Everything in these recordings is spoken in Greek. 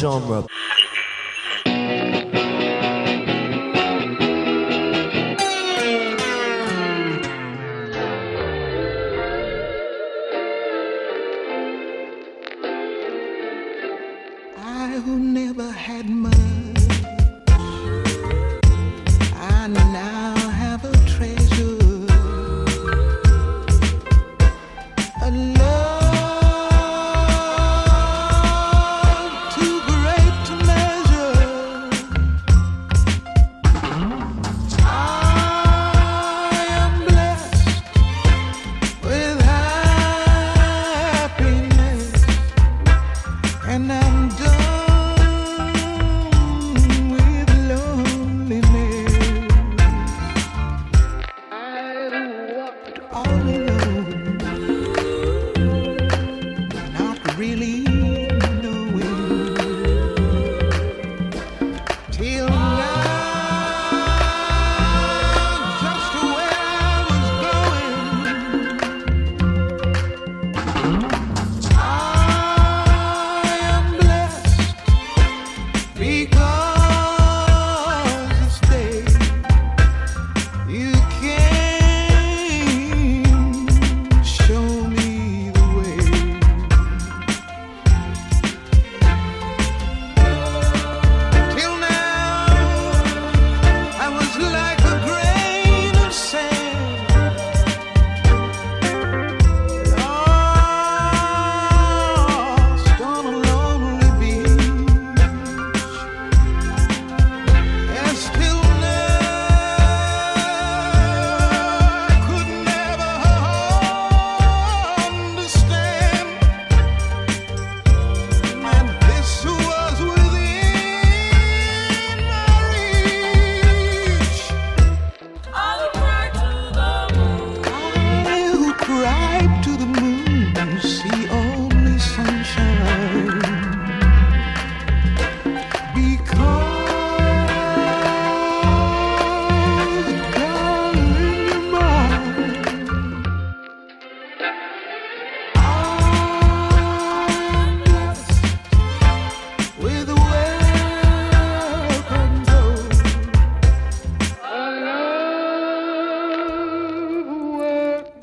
genre.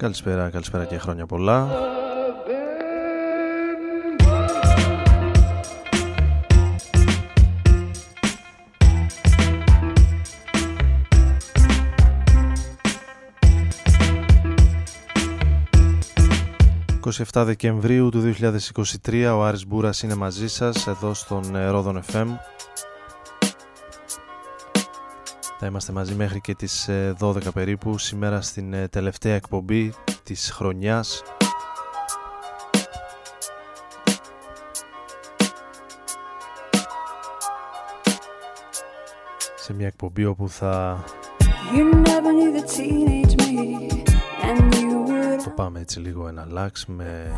Καλησπέρα, καλησπέρα και χρόνια πολλά. «27 Δεκεμβρίου του 2023 ο Άρης Μπούρας είναι μαζί σας εδώ στον ε, Ρόδον FM Θα είμαστε μαζί μέχρι και τις 12 ε, περίπου. Σήμερα στην ε, τελευταία εκπομπή της χρονιάς. Σε μια εκπομπή όπου θα το πάμε έτσι λίγο ένα λάξ με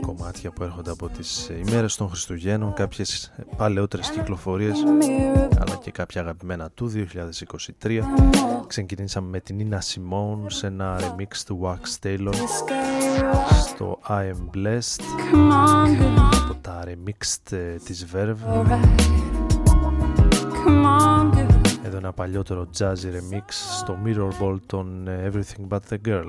κομμάτια που έρχονται από τις ημέρες των Χριστουγέννων κάποιες παλαιότερες κυκλοφορίες αλλά και κάποια αγαπημένα του 2023 ξεκινήσαμε με την Nina Simone σε ένα remix του Wax Taylor στο I Am Blessed. Από τα remixed ε, της Verve. Εδώ ένα παλιότερο jazzy remix στο Mirror Ball των ε, Everything But The Girl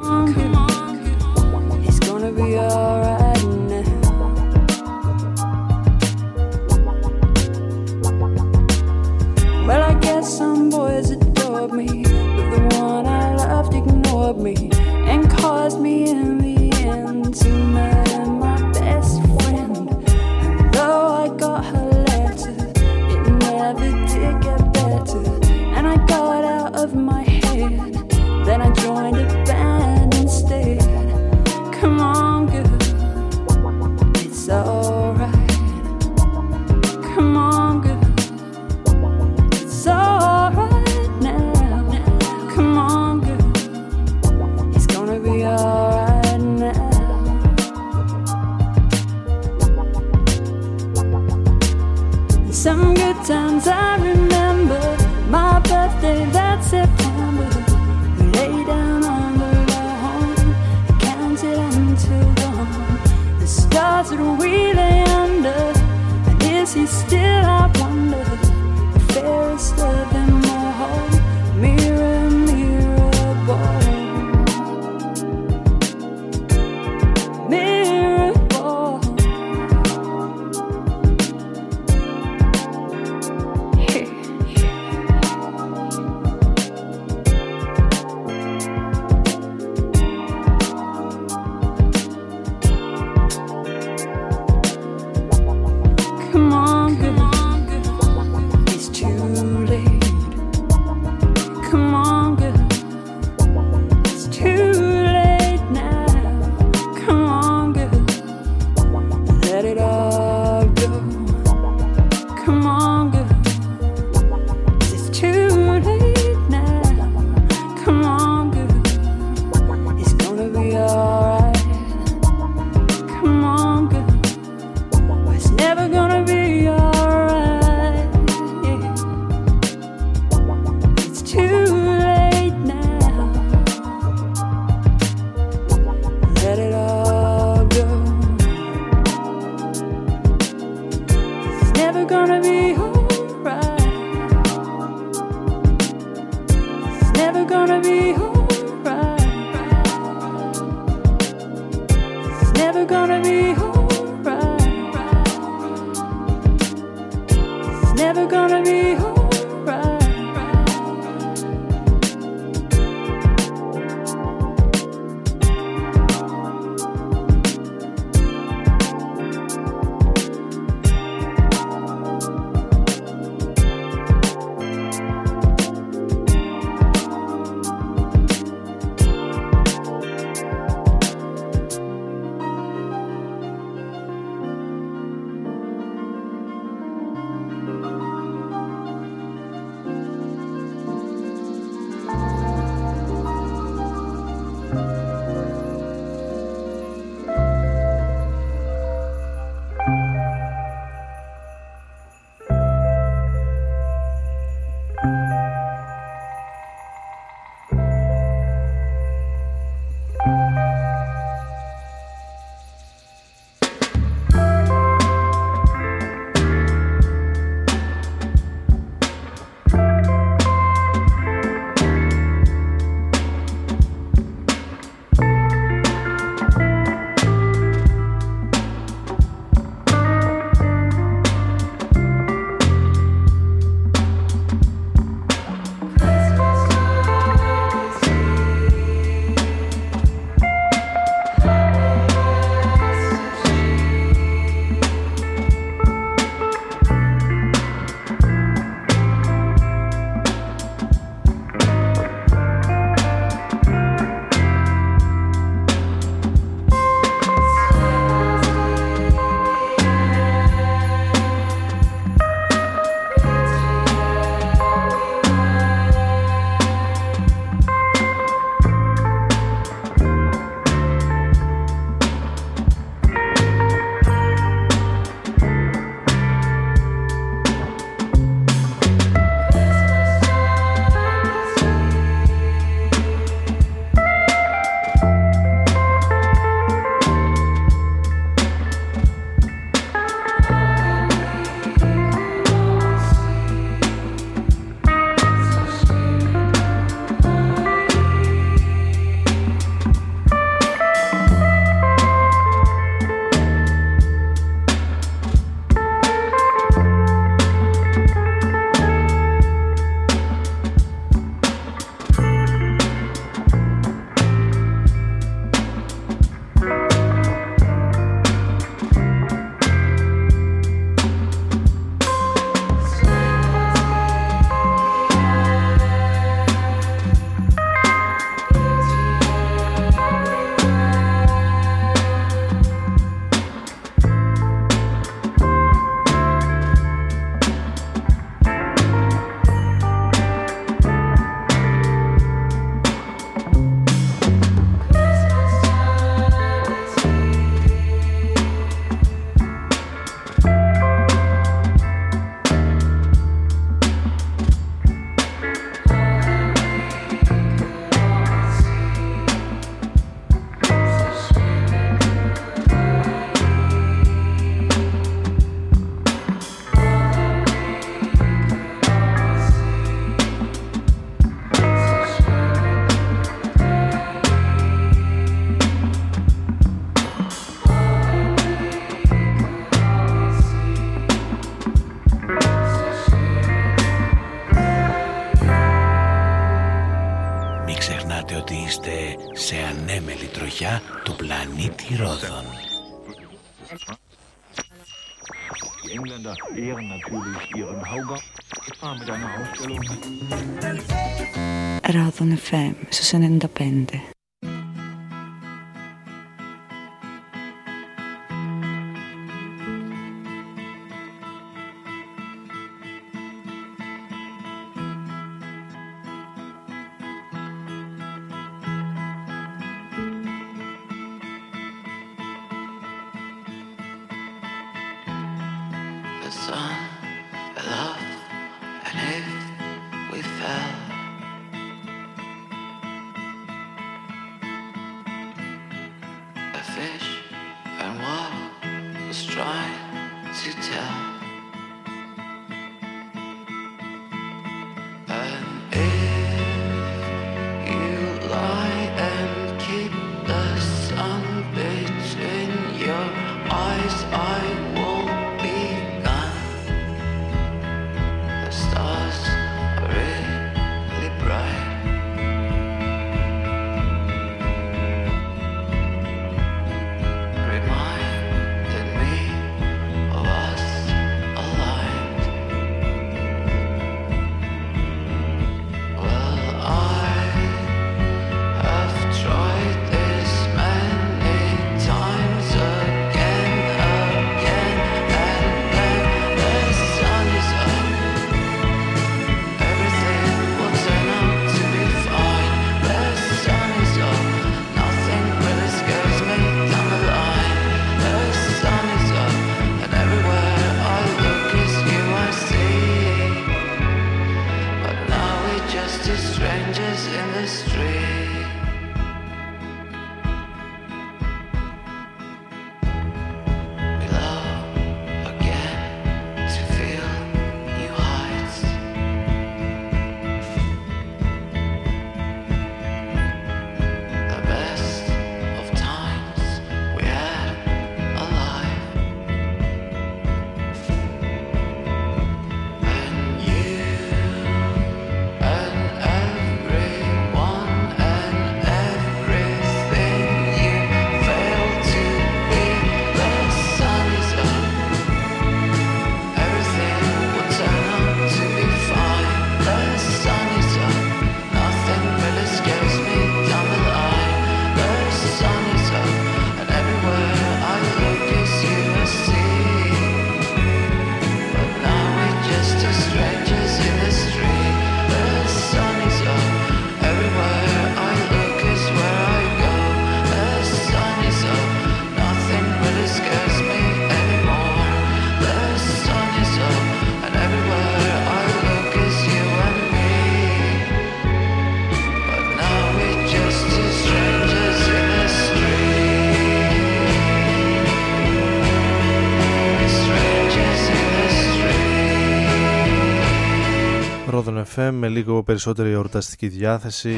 FM με λίγο περισσότερη εορταστική διάθεση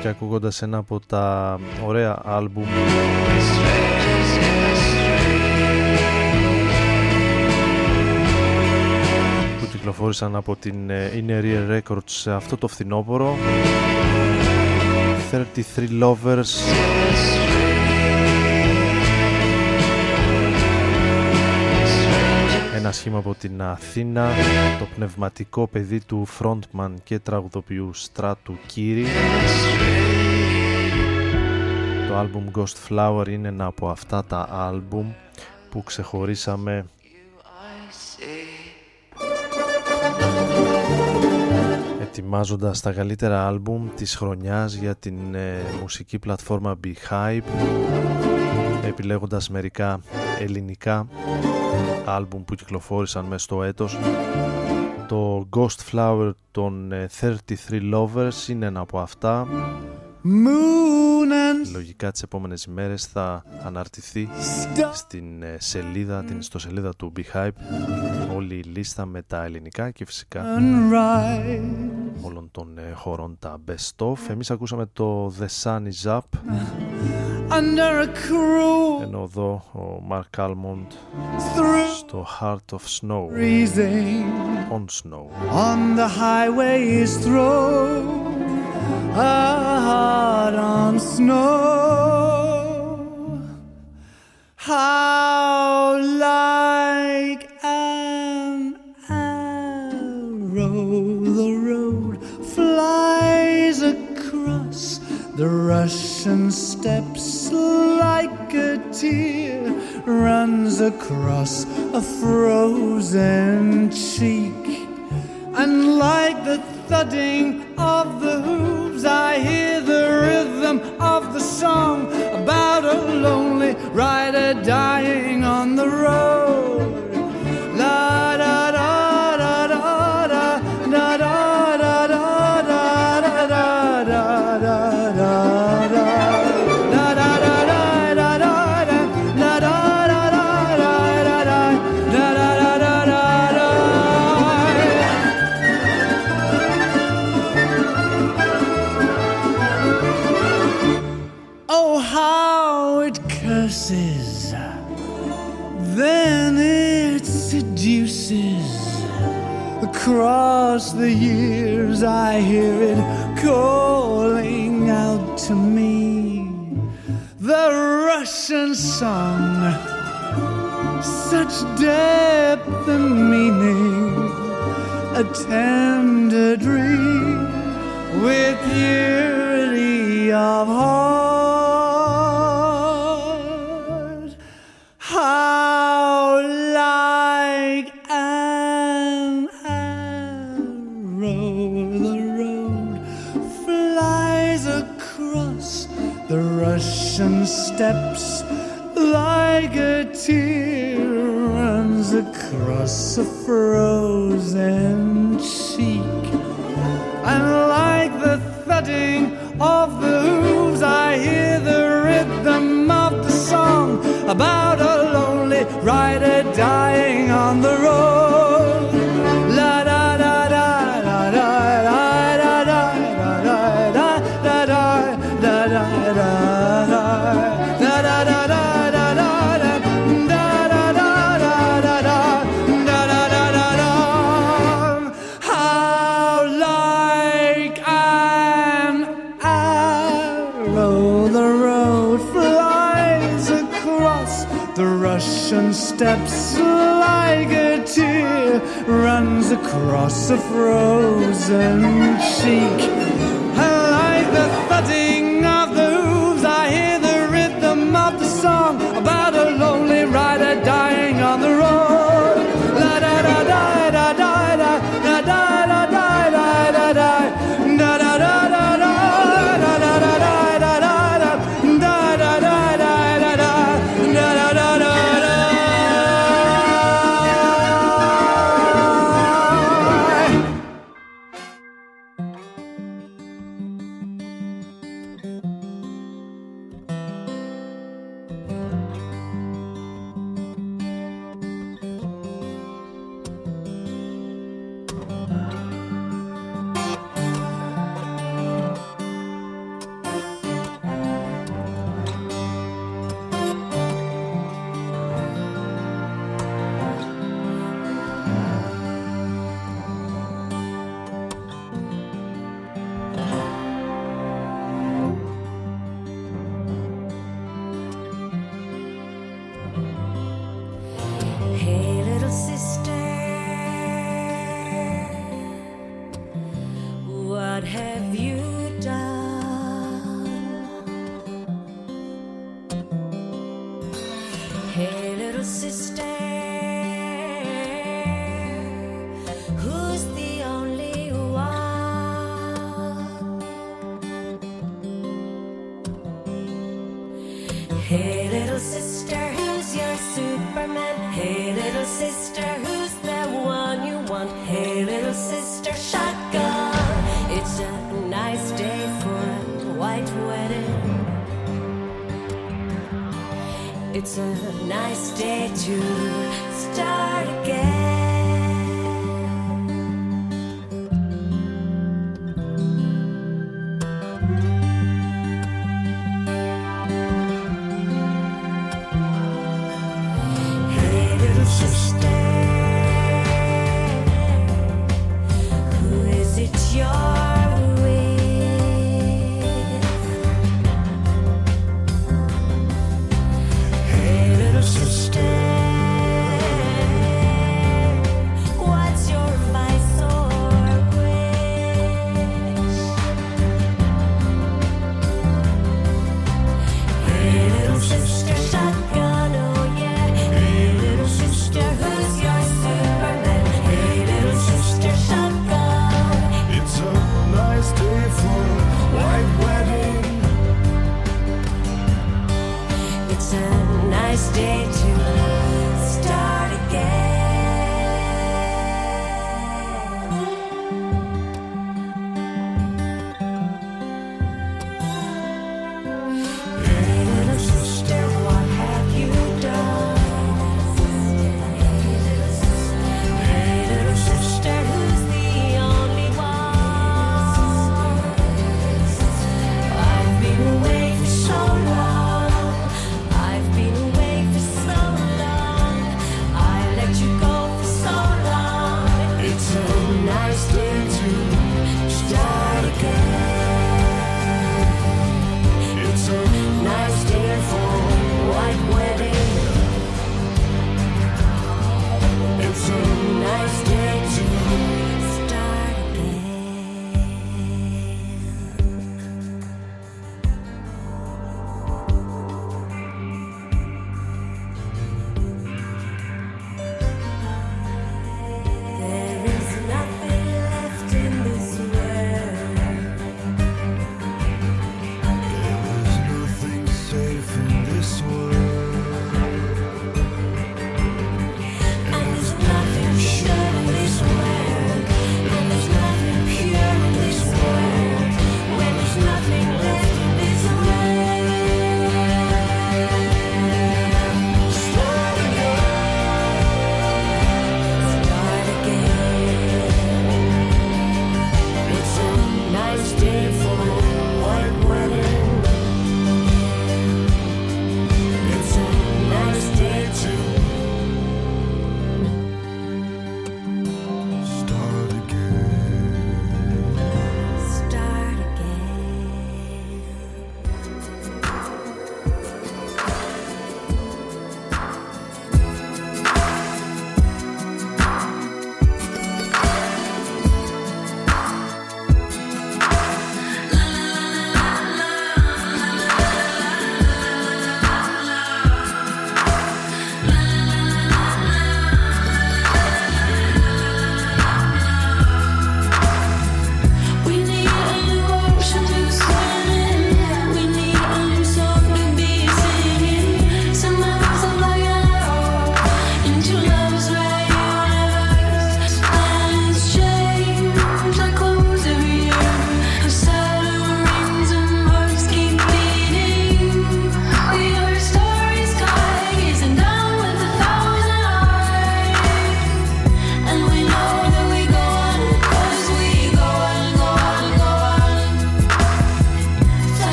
και ακούγοντας ένα από τα ωραία άλμπουμ. Που κυκλοφόρησαν από την ε, Inner Ear Records σε αυτό το φθινόπωρο. 33 Lovers ένα σχήμα από την Αθήνα, το πνευματικό παιδί του frontman και τραγουδοποιού Στράτου Κύρι. Το άλμπουμ Ghost Flower είναι ένα από αυτά τα άλμπουμ που ξεχωρίσαμε ετοιμάζοντας τα καλύτερα άλμπουμ της χρονιάς για την ε, μουσική πλατφόρμα Beehive επιλέγοντας μερικά ελληνικά άλμπουμ που κυκλοφόρησαν μέσα στο έτος. Το Ghost Flower των 33 ε, Lovers είναι ένα από αυτά. Λογικά τις επόμενες ημέρες θα αναρτηθεί στην ε, σελίδα, την ιστοσελίδα του Beehive όλη η λίστα με τα ελληνικά και φυσικά όλων των ε, χωρών τα best of. Εμείς ακούσαμε το The Sun Is Up ενώ εδώ ο Mark Almond στο Heart of Snow On Snow On the highway is thrown a heart on snow. How like an arrow the road flies across the Russian steppes like a tear runs across a frozen cheek and like the thudding of the hooves, I hear the rhythm of the song about a lonely rider dying on the road. Across the years, I hear it calling out to me. The Russian song, such depth and meaning, a tender dream with purity of heart. steps like a tear runs across a frozen cheek. reason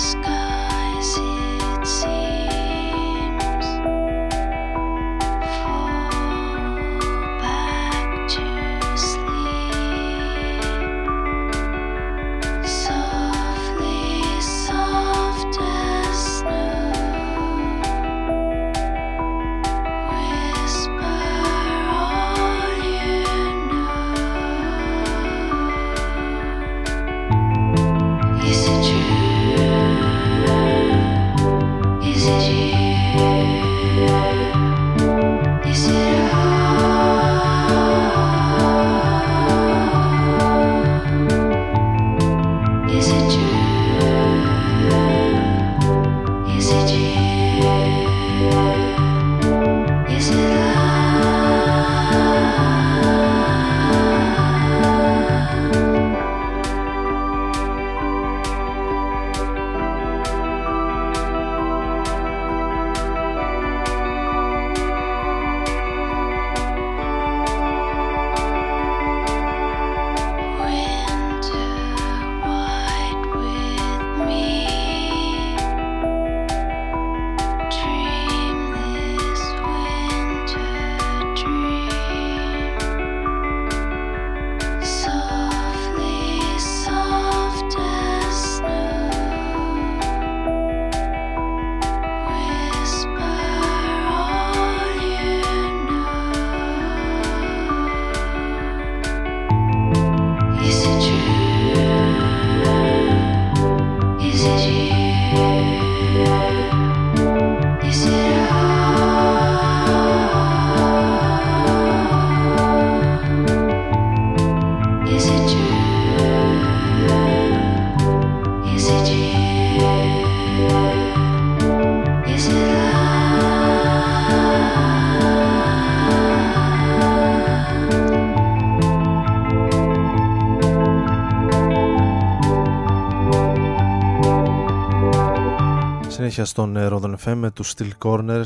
sky. Συνέχεια στον Rodon FM με τους Steel Corners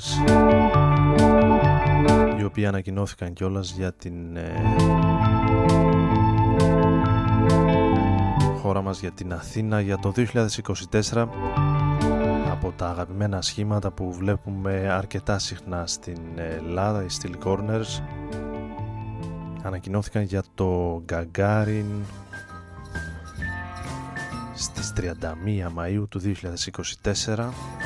οι οποίοι ανακοινώθηκαν κιόλας για την ε, χώρα μας για την Αθήνα για το 2024 από τα αγαπημένα σχήματα που βλέπουμε αρκετά συχνά στην Ελλάδα οι Steel Corners. Ανακοινώθηκαν για το Gagarin στις 31 Μαΐου του 2024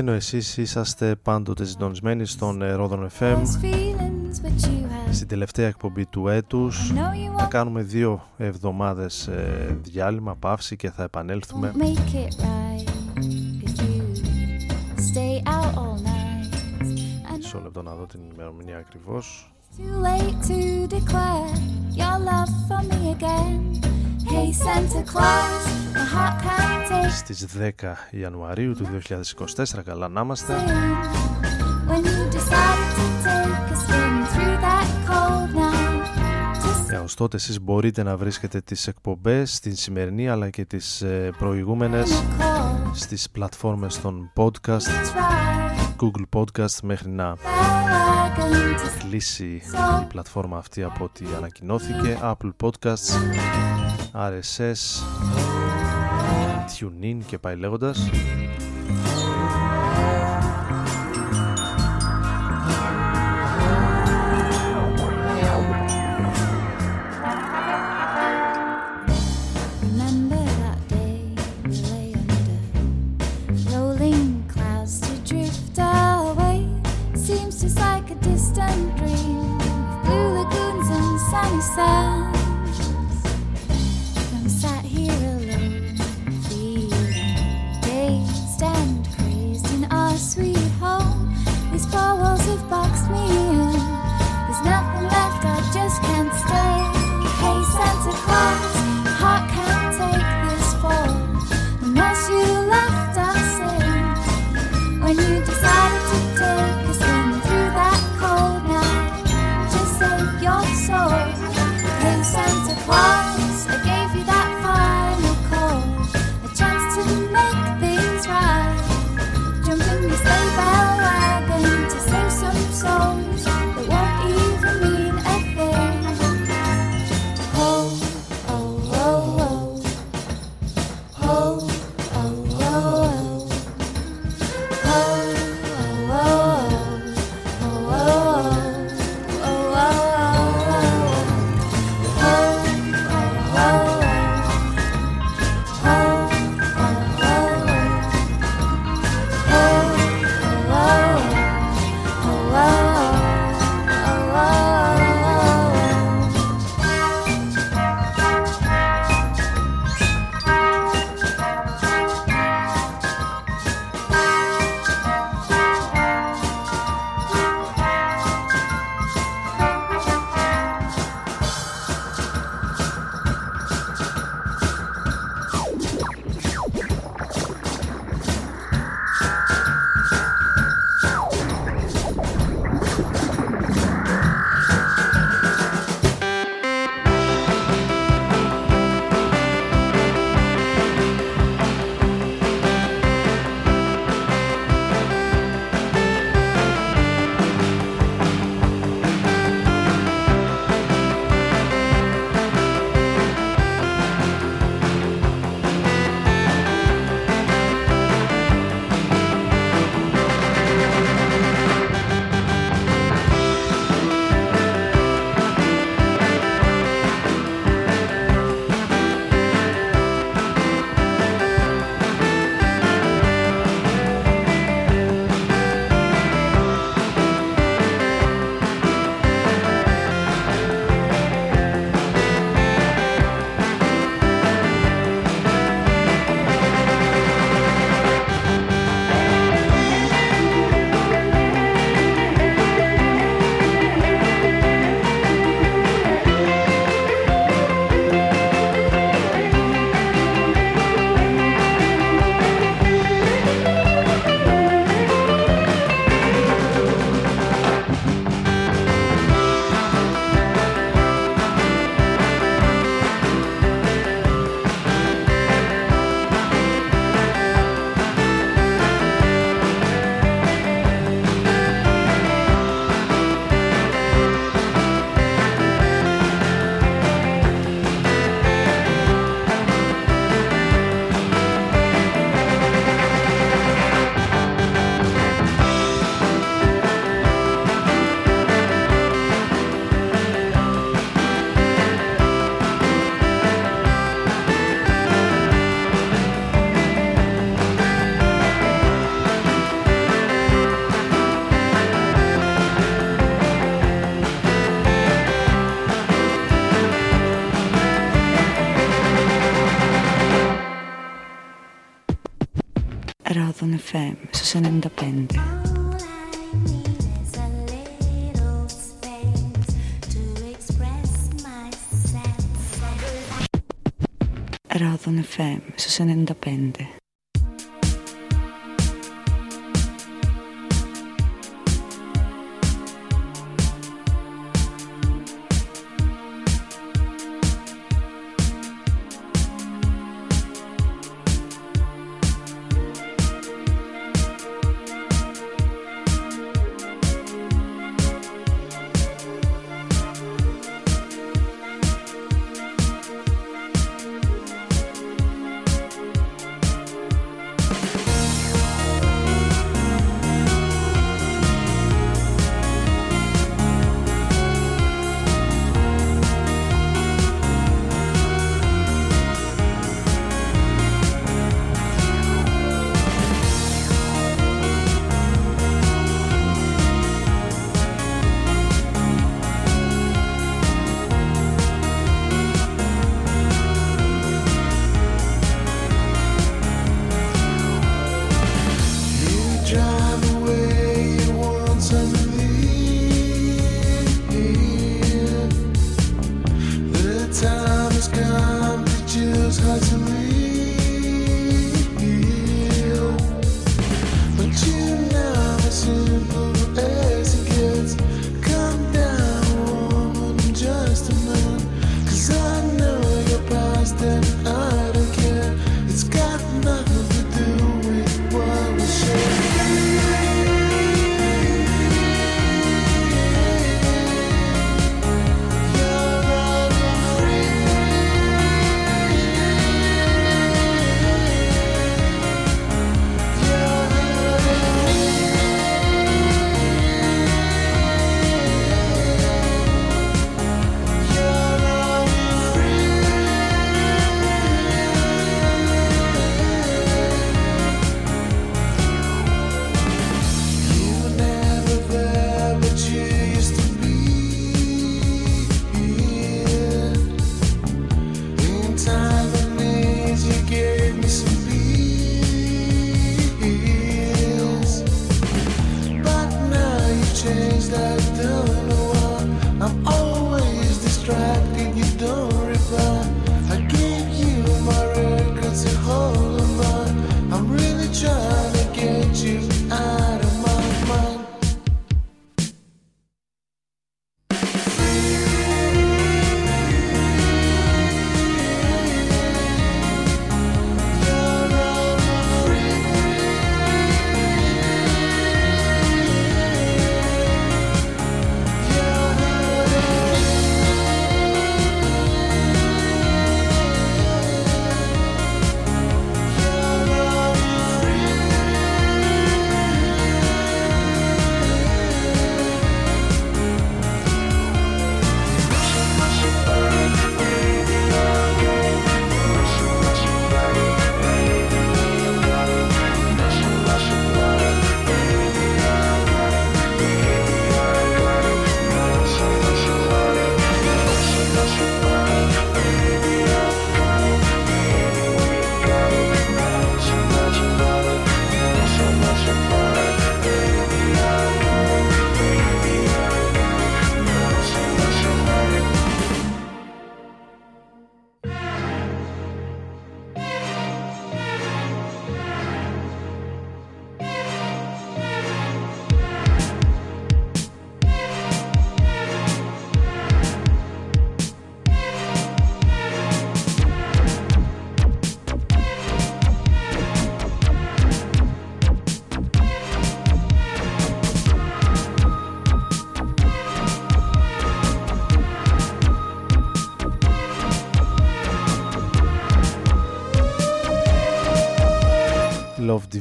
και ενώ εσείς είσαστε πάντοτε συντονισμένοι στον Ρόδον FM στην τελευταία εκπομπή του έτους θα κάνουμε δύο εβδομάδες ε, διάλειμμα, παύση και θα επανέλθουμε. Μισό λεπτό να δω την ημερομηνία ακριβώς Στις 10 Ιανουαρίου του 2024 καλά να είμαστε. Έως τότε εσείς μπορείτε να βρίσκετε τις εκπομπές στην σημερινή αλλά και τις ε, προηγούμενες στις πλατφόρμες των podcast Google Podcast μέχρι να κλείσει η πλατφόρμα αυτή από ό,τι ανακοινώθηκε. Apple Podcasts RSS TuneIn και πάει λέγοντας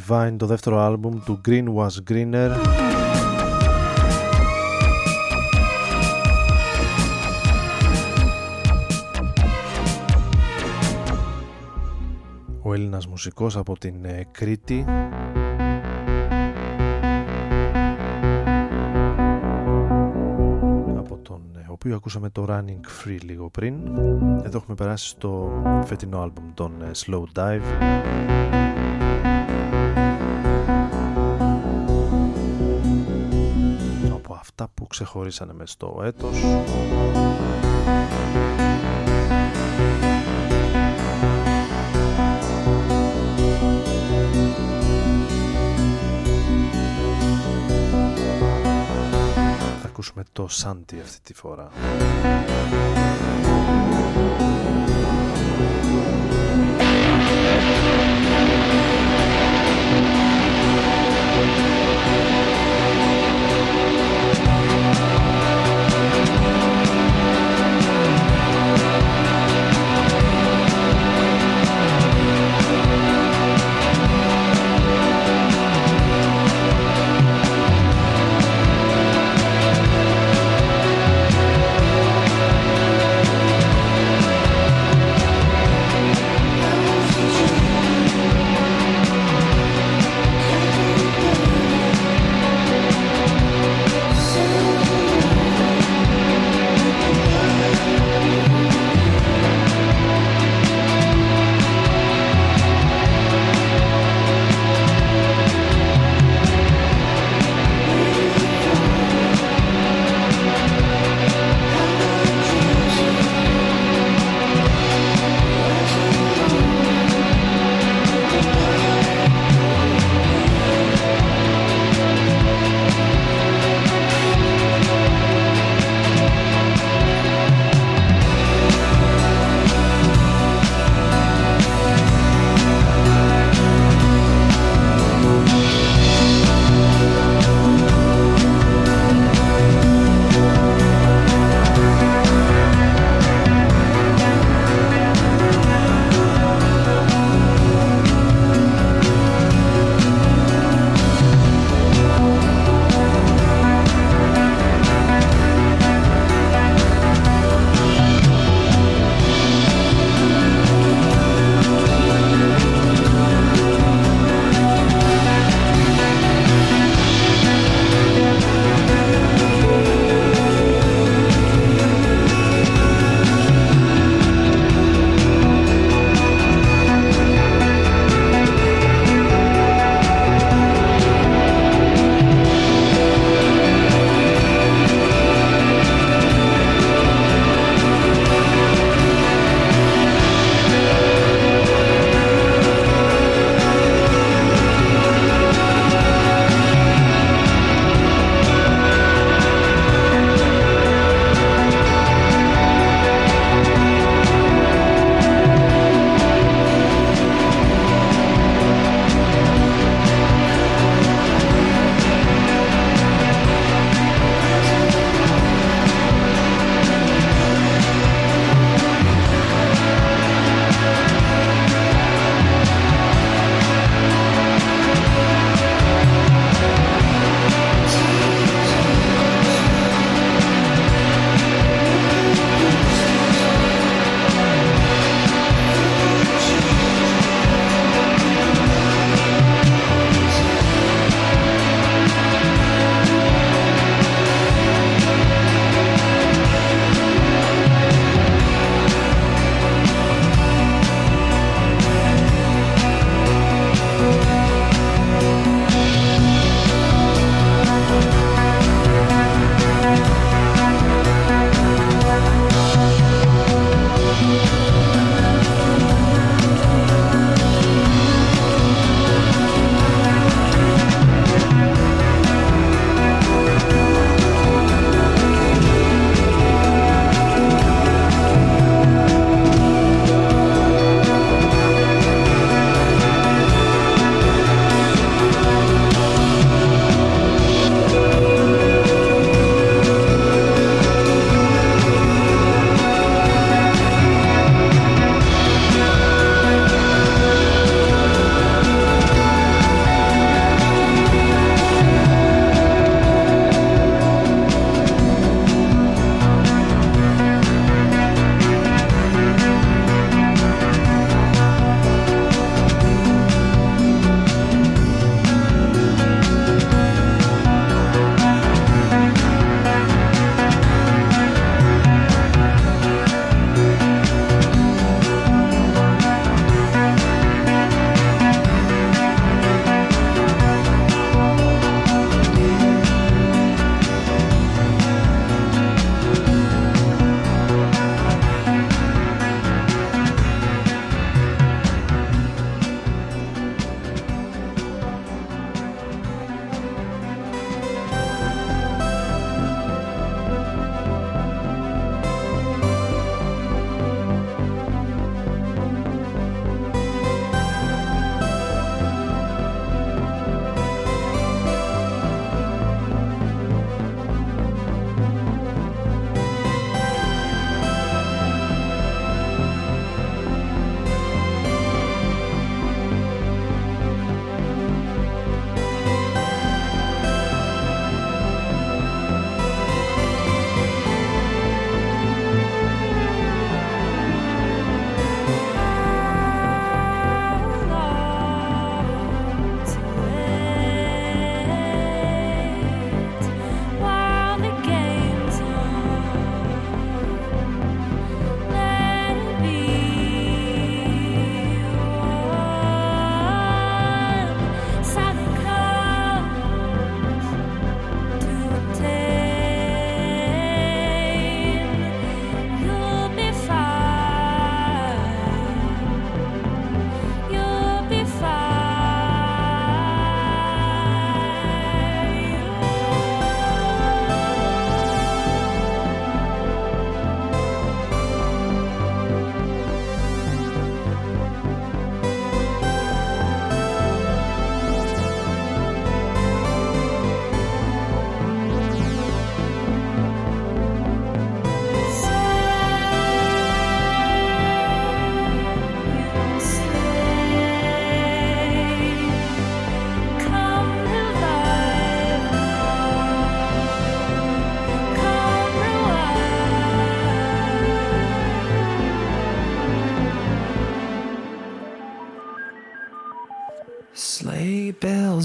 Divine, το δεύτερο άλμπουμ του Green Was Greener. Ο Έλληνας μουσικός από την ε, Κρήτη. Από τον ε, οποίο ακούσαμε το Running Free λίγο πριν. Εδώ έχουμε περάσει στο φετινό άλμπουμ των ε, Slow Dive. Ξεχωρίσανε μες στο έτος. Θα ακούσουμε το Σάντι αυτή τη φορά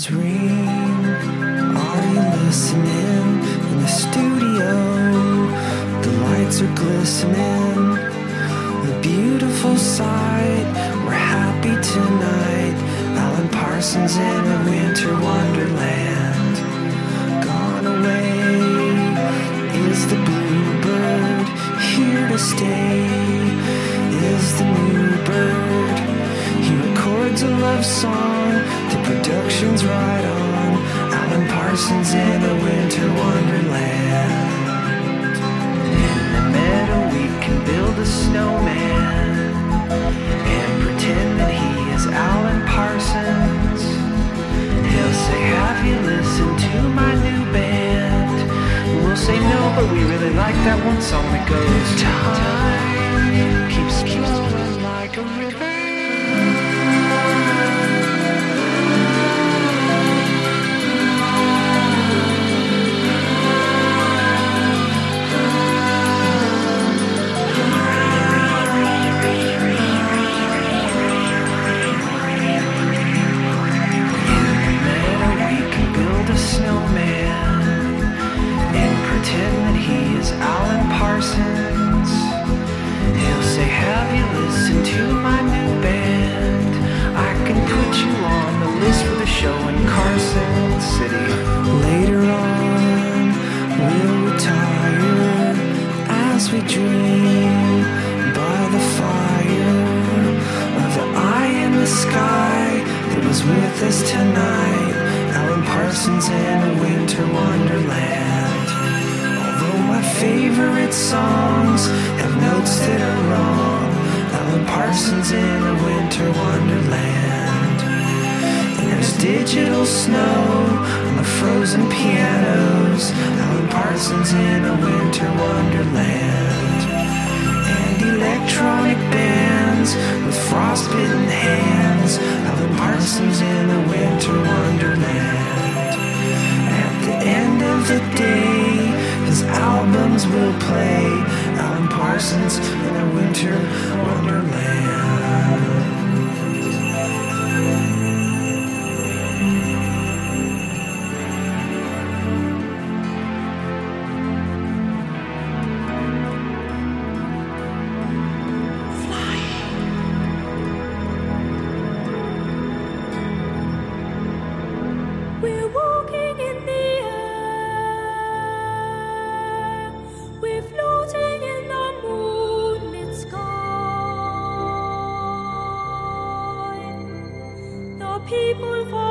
Dream. Are you listening? In the studio, the lights are glistening. the beautiful sight. We're happy tonight. Alan Parsons in a winter wonderland. Gone away is the bluebird here to stay. Is the new bird? He records a love song Productions right on. Alan Parsons in a winter wonderland. In the meadow, we can build a snowman and pretend that he is Alan Parsons. He'll say, Have you listened to my new band? And we'll say no, but we really like that one song that goes. Time keeps flowing like a river. people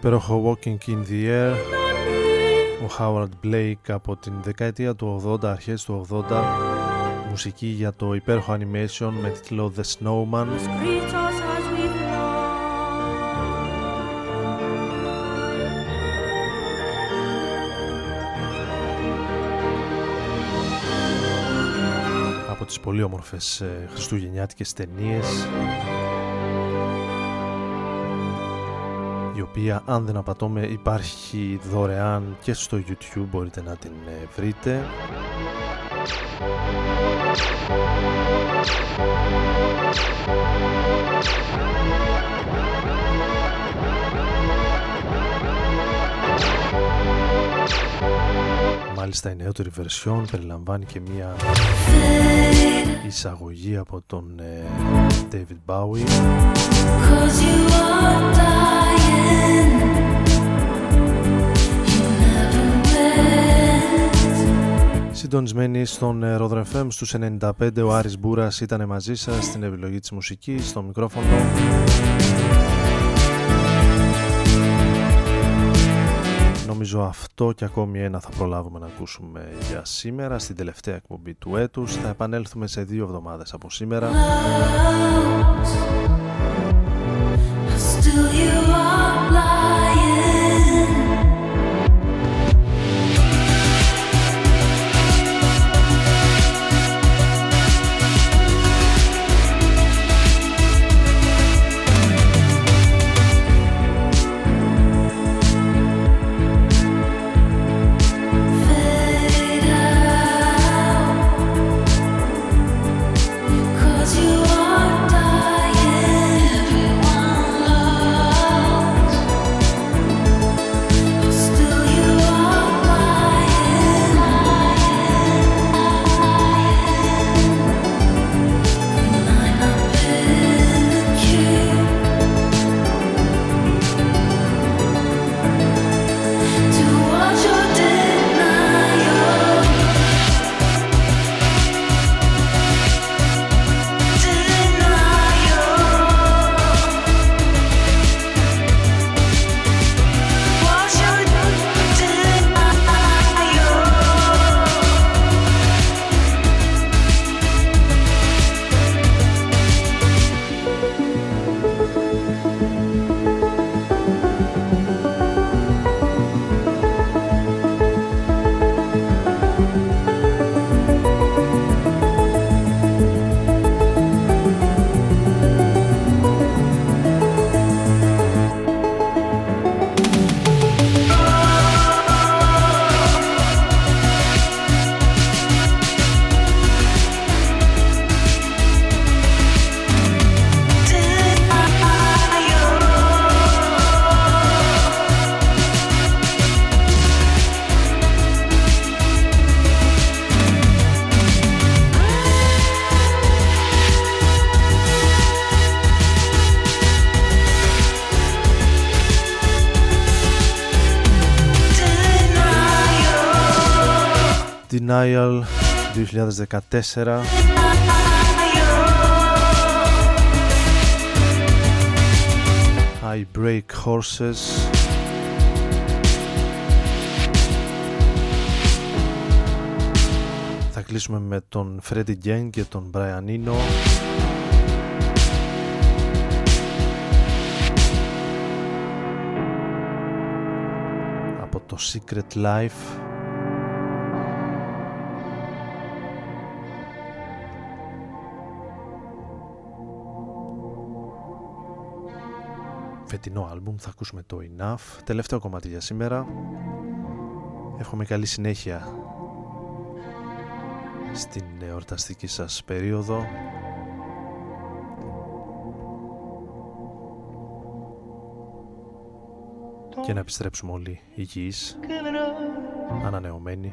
υπέροχο Walking in the Air. Ο Howard Blake από την δεκαετία του 80, αρχές του 80 μουσική για το υπέροχο animation με τίτλο The Snowman. Από τις πολύ όμορφες ε, χριστουγεννιάτικες ταινίες οποία αν δεν απατώμε υπάρχει δωρεάν και στο YouTube μπορείτε να την ε, βρείτε. Μάλιστα η νεότερη version περιλαμβάνει και μία εισαγωγή από τον ε, David Bowie. Συντονισμένοι στον Rodra FM στους 95 ο Άρης Μπούρας ήταν μαζί σας στην επιλογή της μουσικής, στο μικρόφωνο αυτό και ακόμη ένα θα προλάβουμε να ακούσουμε για σήμερα στην τελευταία εκπομπή του έτους. Θα επανέλθουμε σε δύο εβδομάδες από σήμερα. Denial 2014 I Break Horses Θα κλείσουμε με τον Freddie Gang και τον Brian Eno από το Secret Life φετινό άλμπουμ θα ακούσουμε το Enough. Τελευταίο κομμάτι για σήμερα. Εύχομαι καλή συνέχεια στην εορταστική σας περίοδο. Και να επιστρέψουμε όλοι υγιείς ανανεωμένοι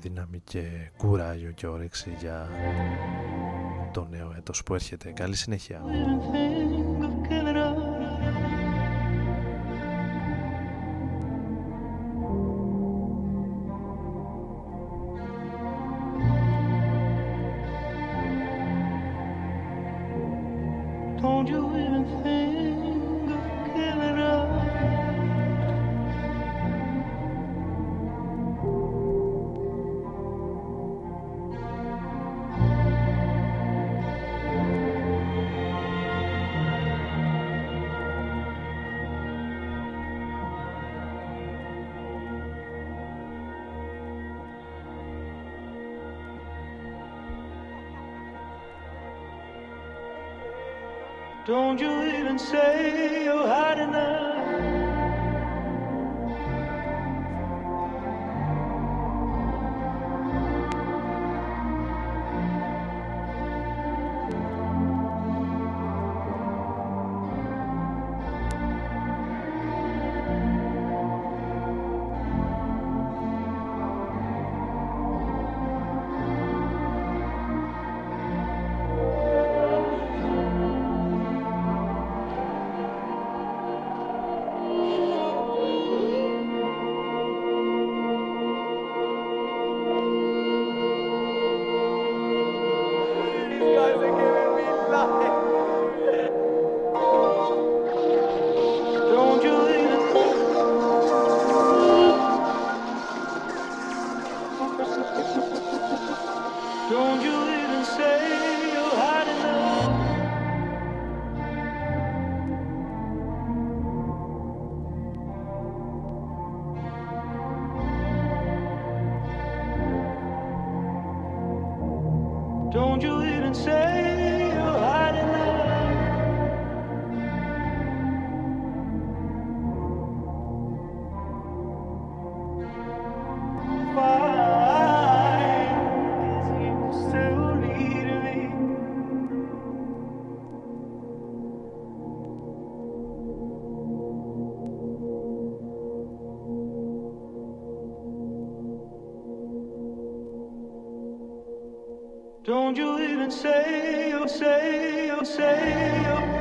δύναμη και κουράγιο και όρεξη για το νέο έτος που έρχεται. Καλή συνέχεια. Don't you even say you're enough. Don't you even say, oh, say, oh, say, oh.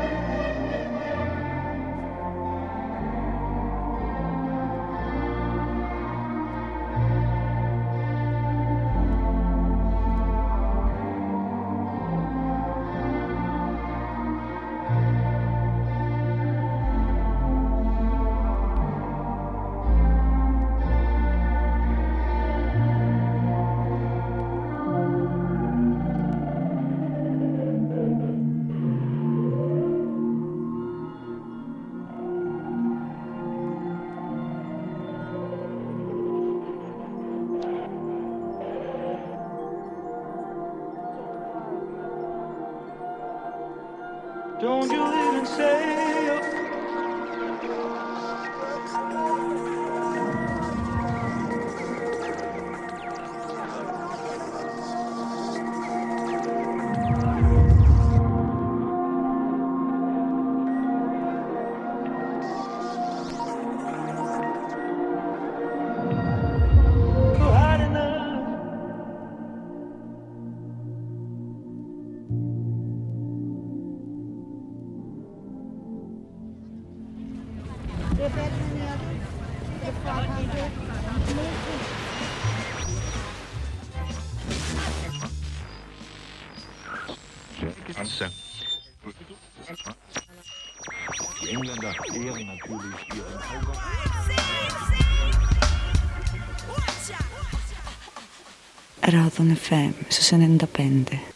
Ράδον FM στους 95.